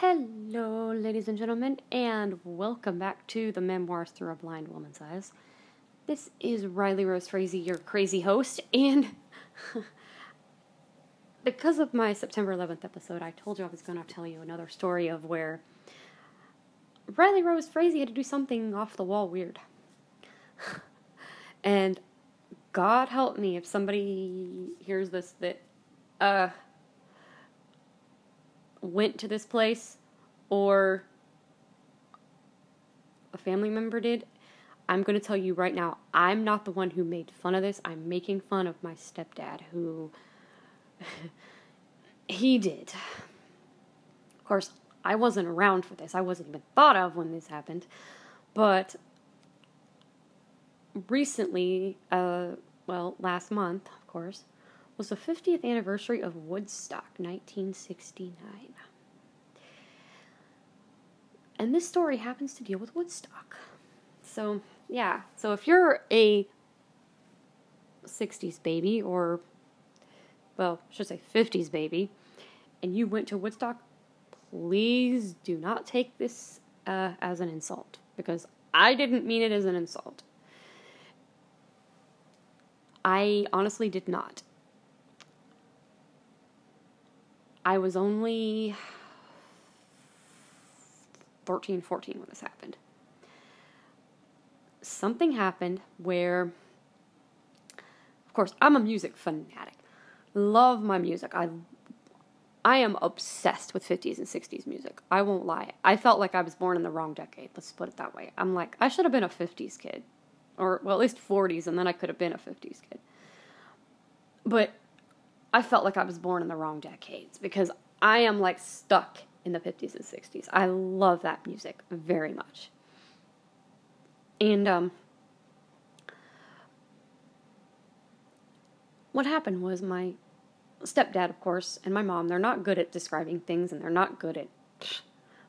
Hello, ladies and gentlemen, and welcome back to the Memoirs Through a Blind Woman's Eyes. This is Riley Rose Frazee, your crazy host, and because of my September 11th episode, I told you I was going to tell you another story of where Riley Rose Frazee had to do something off the wall weird. and God help me if somebody hears this that uh went to this place or a family member did, I'm going to tell you right now, I'm not the one who made fun of this. I'm making fun of my stepdad who he did. Of course, I wasn't around for this. I wasn't even thought of when this happened. But recently, uh, well, last month, of course, was the 50th anniversary of Woodstock 1969. And this story happens to deal with Woodstock. So, yeah. So if you're a 60s baby, or, well, I should say 50s baby, and you went to Woodstock, please do not take this uh, as an insult because I didn't mean it as an insult. I honestly did not. I was only 13, 14 when this happened. Something happened where, of course, I'm a music fanatic. Love my music. I I am obsessed with 50s and 60s music. I won't lie. I felt like I was born in the wrong decade. Let's put it that way. I'm like, I should have been a 50s kid. Or, well, at least 40s, and then I could have been a 50s kid. But I felt like I was born in the wrong decades because I am like stuck in the 50s and 60s. I love that music very much. And um, what happened was my stepdad, of course, and my mom, they're not good at describing things and they're not good at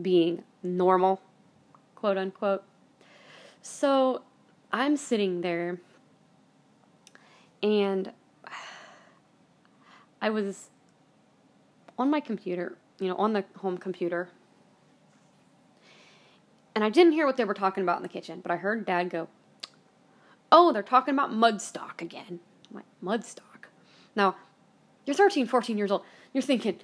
being normal, quote unquote. So I'm sitting there and I was on my computer, you know, on the home computer. And I didn't hear what they were talking about in the kitchen, but I heard dad go, Oh, they're talking about mudstock again. I'm like, mudstock? Now, you're 13, 14 years old. You're thinking,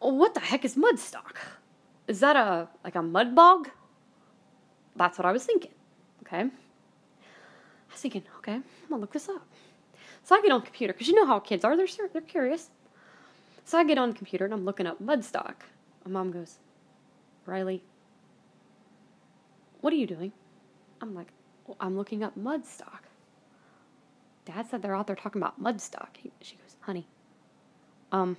oh, what the heck is mudstock? Is that a like a mud bog? That's what I was thinking. Okay. I was thinking, okay, I'm gonna look this up. So I get on the computer because you know how kids are. They're they're curious. So I get on the computer and I'm looking up mudstock. My mom goes, Riley, what are you doing? I'm like, well, I'm looking up mudstock. Dad said they're out there talking about mudstock. He, she goes, honey, um,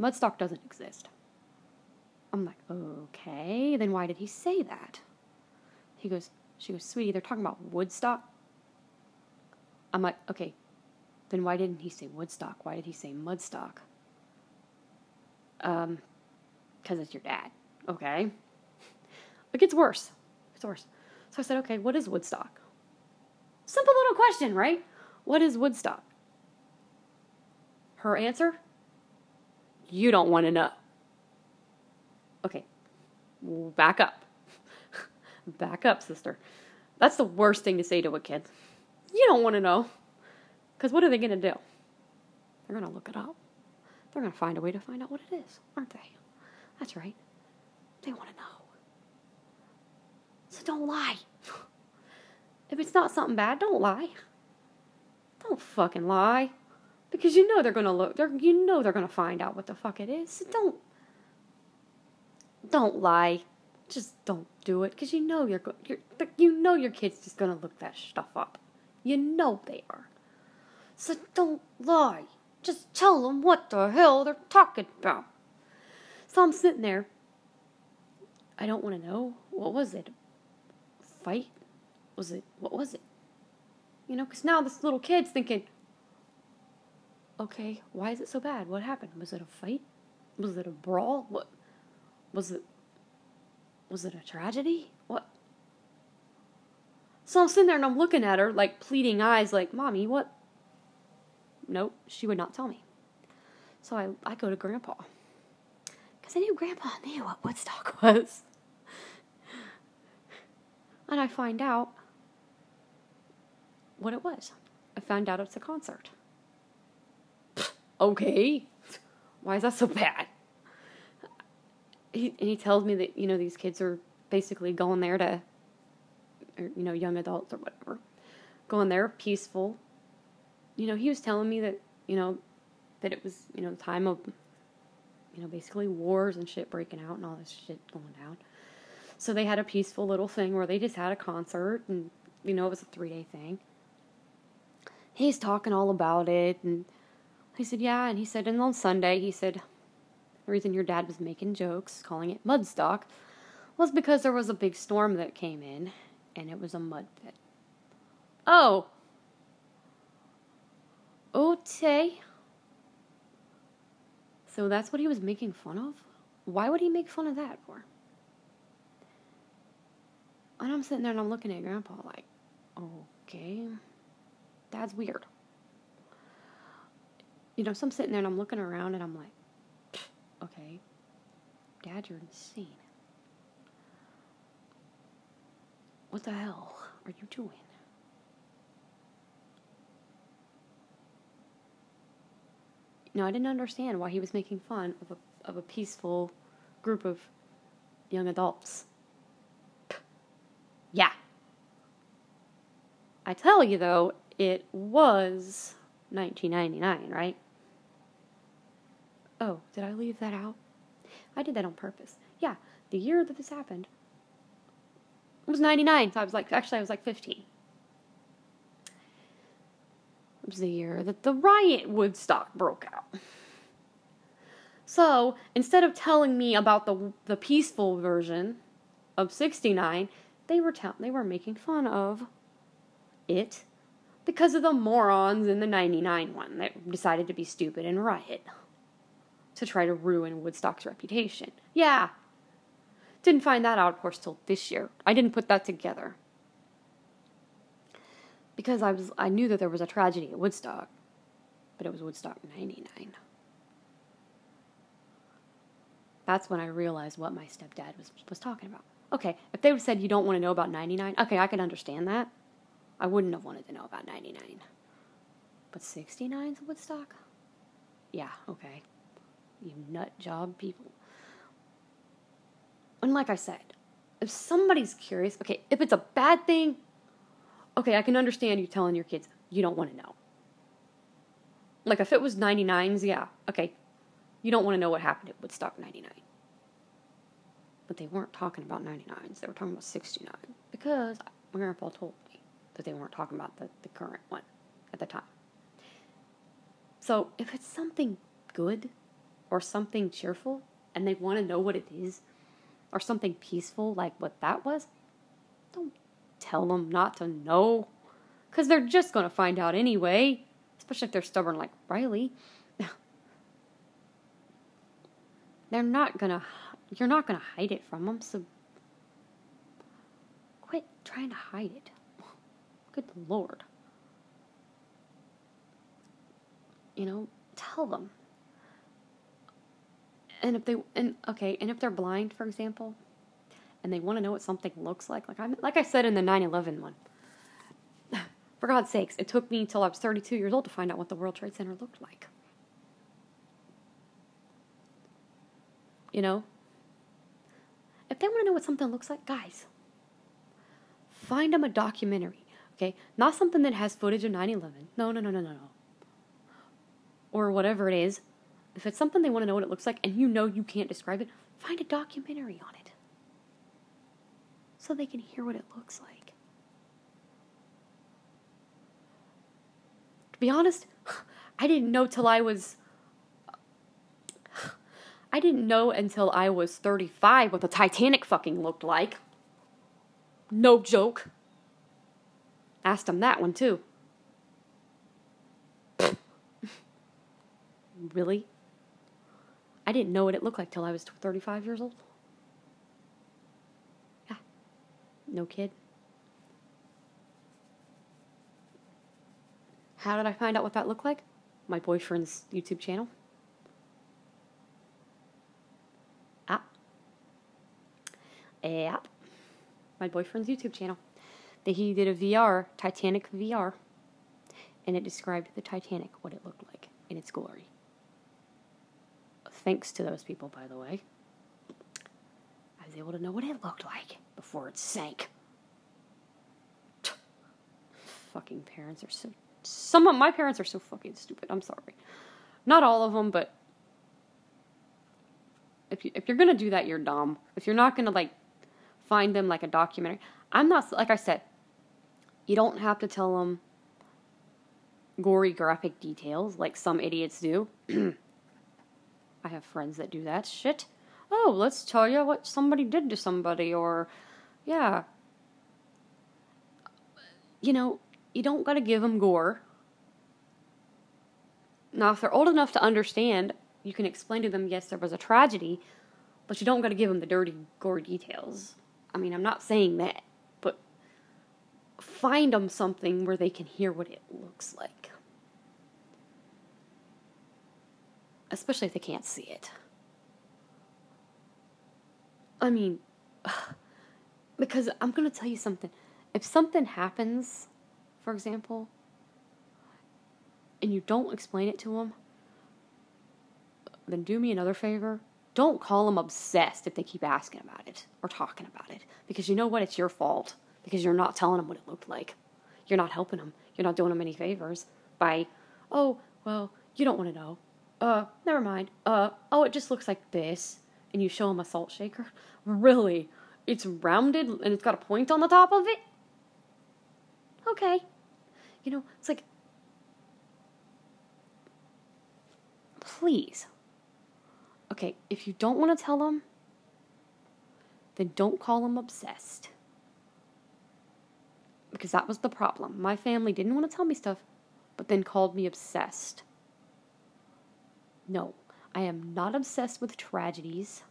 Mudstock doesn't exist. I'm like, okay, then why did he say that? He goes, she goes, sweetie, they're talking about Woodstock. I'm like, okay, then why didn't he say Woodstock? Why did he say Mudstock? Um, because it's your dad. Okay. It gets worse. It gets worse. So I said, okay, what is Woodstock? Simple little question, right? What is Woodstock? Her answer? You don't want to know. Okay, back up. back up, sister. That's the worst thing to say to a kid. You don't want to know. Because what are they going to do? They're going to look it up. They're going to find a way to find out what it is, aren't they? That's right. They want to know. So don't lie. if it's not something bad, don't lie. Don't fucking lie because you know they're gonna look. They're you know they're gonna find out what the fuck it is. So don't don't lie. Just don't do it because you know you're, you're you know your kid's just gonna look that stuff up. You know they are. So don't lie. Just tell them what the hell they're talking about. So I'm sitting there. I don't want to know. What was it? Fight? Was it? What was it? You know, because now this little kid's thinking, okay, why is it so bad? What happened? Was it a fight? Was it a brawl? What was it? Was it a tragedy? What? So I'm sitting there and I'm looking at her like pleading eyes, like, Mommy, what? Nope, she would not tell me. So I, I go to Grandpa. Because I knew Grandpa knew what Woodstock was. And I find out what it was. I found out it's a concert. okay. Why is that so bad? He, and he tells me that, you know, these kids are basically going there to, or, you know, young adults or whatever, going there peaceful. You know, he was telling me that, you know, that it was, you know, the time of, you know, basically wars and shit breaking out and all this shit going down. So they had a peaceful little thing where they just had a concert and, you know, it was a three day thing. He's talking all about it and he said, yeah. And he said, and on Sunday, he said, the reason your dad was making jokes, calling it mudstock, was because there was a big storm that came in and it was a mud pit. Oh. Okay. So that's what he was making fun of? Why would he make fun of that for? And I'm sitting there and I'm looking at Grandpa like, okay, that's weird. You know, so I'm sitting there and I'm looking around and I'm like, okay, Dad, you're insane. What the hell are you doing? No, I didn't understand why he was making fun of a, of a peaceful group of young adults. Yeah. I tell you though, it was 1999, right? Oh, did I leave that out? I did that on purpose. Yeah, the year that this happened was 99, so I was like, actually, I was like 15. Was the year that the riot Woodstock broke out. So instead of telling me about the the peaceful version of '69, they were tell- they were making fun of it because of the morons in the '99 one that decided to be stupid and riot to try to ruin Woodstock's reputation. Yeah, didn't find that out, of course, till this year. I didn't put that together because I was I knew that there was a tragedy at Woodstock, but it was Woodstock '99. That's when I realized what my stepdad was was talking about. Okay, if they would said you don't want to know about '99, okay, I could understand that. I wouldn't have wanted to know about '99, but '69's Woodstock. Yeah, okay. You nut job people. And like I said, if somebody's curious, okay, if it's a bad thing, okay, I can understand you telling your kids you don't want to know. Like if it was 99s, yeah, okay, you don't want to know what happened at Woodstock 99. But they weren't talking about 99s, they were talking about 69 because my grandpa told me that they weren't talking about the, the current one at the time. So if it's something good or something cheerful and they want to know what it is, or something peaceful like what that was, don't tell them not to know. Because they're just going to find out anyway, especially if they're stubborn like Riley. they're not going to, you're not going to hide it from them, so quit trying to hide it. Good Lord. You know, tell them and if they and okay, and if they're blind, for example, and they want to know what something looks like, like I like I said in the 9/11 one. For God's sakes, it took me until I was 32 years old to find out what the World Trade Center looked like. You know? If they want to know what something looks like, guys, find them a documentary, okay? Not something that has footage of 9 11. No, no, no, no, no, no. Or whatever it is if it's something they want to know what it looks like and you know you can't describe it, find a documentary on it so they can hear what it looks like. To be honest, I didn't know till I was. I didn't know until I was 35 what the Titanic fucking looked like. No joke. Asked him that one too. really? I didn't know what it looked like till I was 35 years old. Yeah. No kid. How did I find out what that looked like? My boyfriend's YouTube channel. Yep. My boyfriend's YouTube channel. That he did a VR, Titanic VR, and it described the Titanic, what it looked like in its glory. Thanks to those people, by the way. I was able to know what it looked like before it sank. Fucking parents are so. Some of my parents are so fucking stupid. I'm sorry. Not all of them, but if you if you're gonna do that, you're dumb. If you're not gonna like find them like a documentary, I'm not like I said. You don't have to tell them gory graphic details like some idiots do. I have friends that do that shit. Oh, let's tell you what somebody did to somebody, or yeah. You know, you don't gotta give them gore. Now, if they're old enough to understand, you can explain to them, yes, there was a tragedy, but you don't got to give them the dirty, gore details. I mean, I'm not saying that, but find them something where they can hear what it looks like. Especially if they can't see it. I mean, because I'm going to tell you something. If something happens, for example, and you don't explain it to them, then do me another favor. Don't call them obsessed if they keep asking about it or talking about it. Because you know what? It's your fault. Because you're not telling them what it looked like. You're not helping them. You're not doing them any favors by, oh, well, you don't want to know. Uh, never mind. Uh, oh, it just looks like this. And you show them a salt shaker. Really? It's rounded and it's got a point on the top of it? Okay. You know, it's like please. Okay, if you don't want to tell them, then don't call them obsessed. Because that was the problem. My family didn't want to tell me stuff, but then called me obsessed. No, I am not obsessed with tragedies.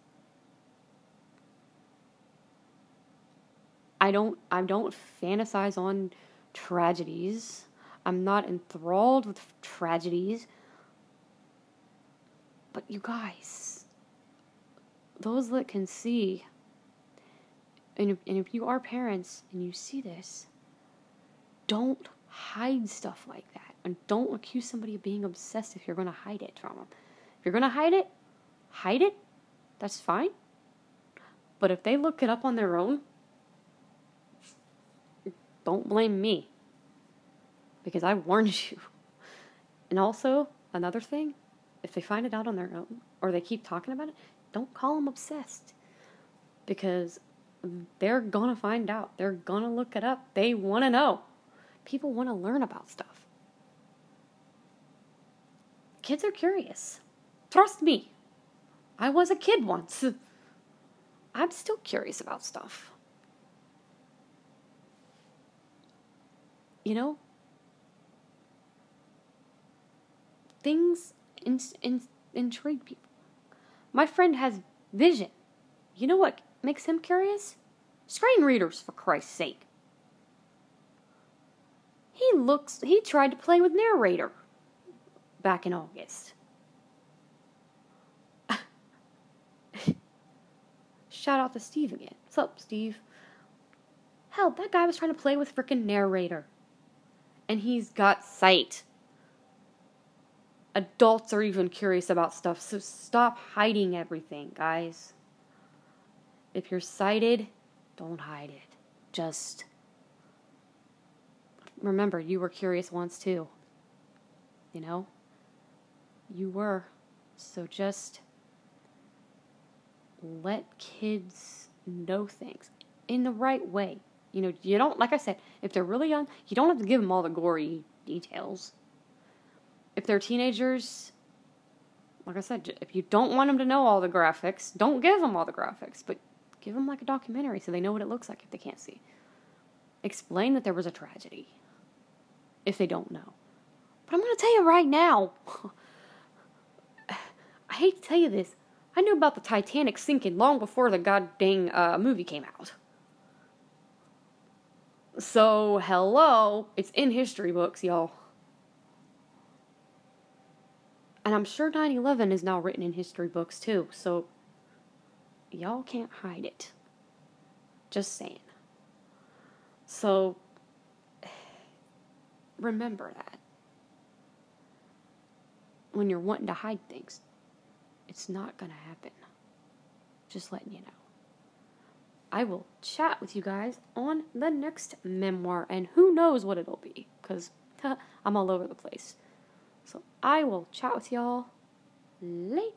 I don't I don't fantasize on tragedies. I'm not enthralled with tragedies. But you guys, those that can see, and if, and if you are parents and you see this, don't hide stuff like that. And don't accuse somebody of being obsessed if you're going to hide it from them. If you're going to hide it, hide it. That's fine. But if they look it up on their own, don't blame me. Because I warned you. And also, another thing, if they find it out on their own or they keep talking about it, don't call them obsessed because they're gonna find out. They're gonna look it up. They wanna know. People wanna learn about stuff. Kids are curious. Trust me. I was a kid once. I'm still curious about stuff. You know? Things in, in, intrigue people. My friend has vision. You know what makes him curious? Screen readers, for Christ's sake. He looks, he tried to play with narrator back in August. Shout out to Steve again. What's up, Steve? Hell, that guy was trying to play with freaking narrator. And he's got sight adults are even curious about stuff. So stop hiding everything, guys. If you're sighted, don't hide it. Just remember, you were curious once too. You know? You were. So just let kids know things in the right way. You know, you don't, like I said, if they're really young, you don't have to give them all the gory details if they're teenagers, like I said, if you don't want them to know all the graphics, don't give them all the graphics, but give them like a documentary so they know what it looks like if they can't see. Explain that there was a tragedy if they don't know. But I'm going to tell you right now. I hate to tell you this. I knew about the Titanic sinking long before the goddamn uh, movie came out. So, hello, it's in history books, y'all. And I'm sure 9 11 is now written in history books too, so y'all can't hide it. Just saying. So, remember that. When you're wanting to hide things, it's not going to happen. Just letting you know. I will chat with you guys on the next memoir, and who knows what it'll be, because I'm all over the place. So I will chat with y'all later.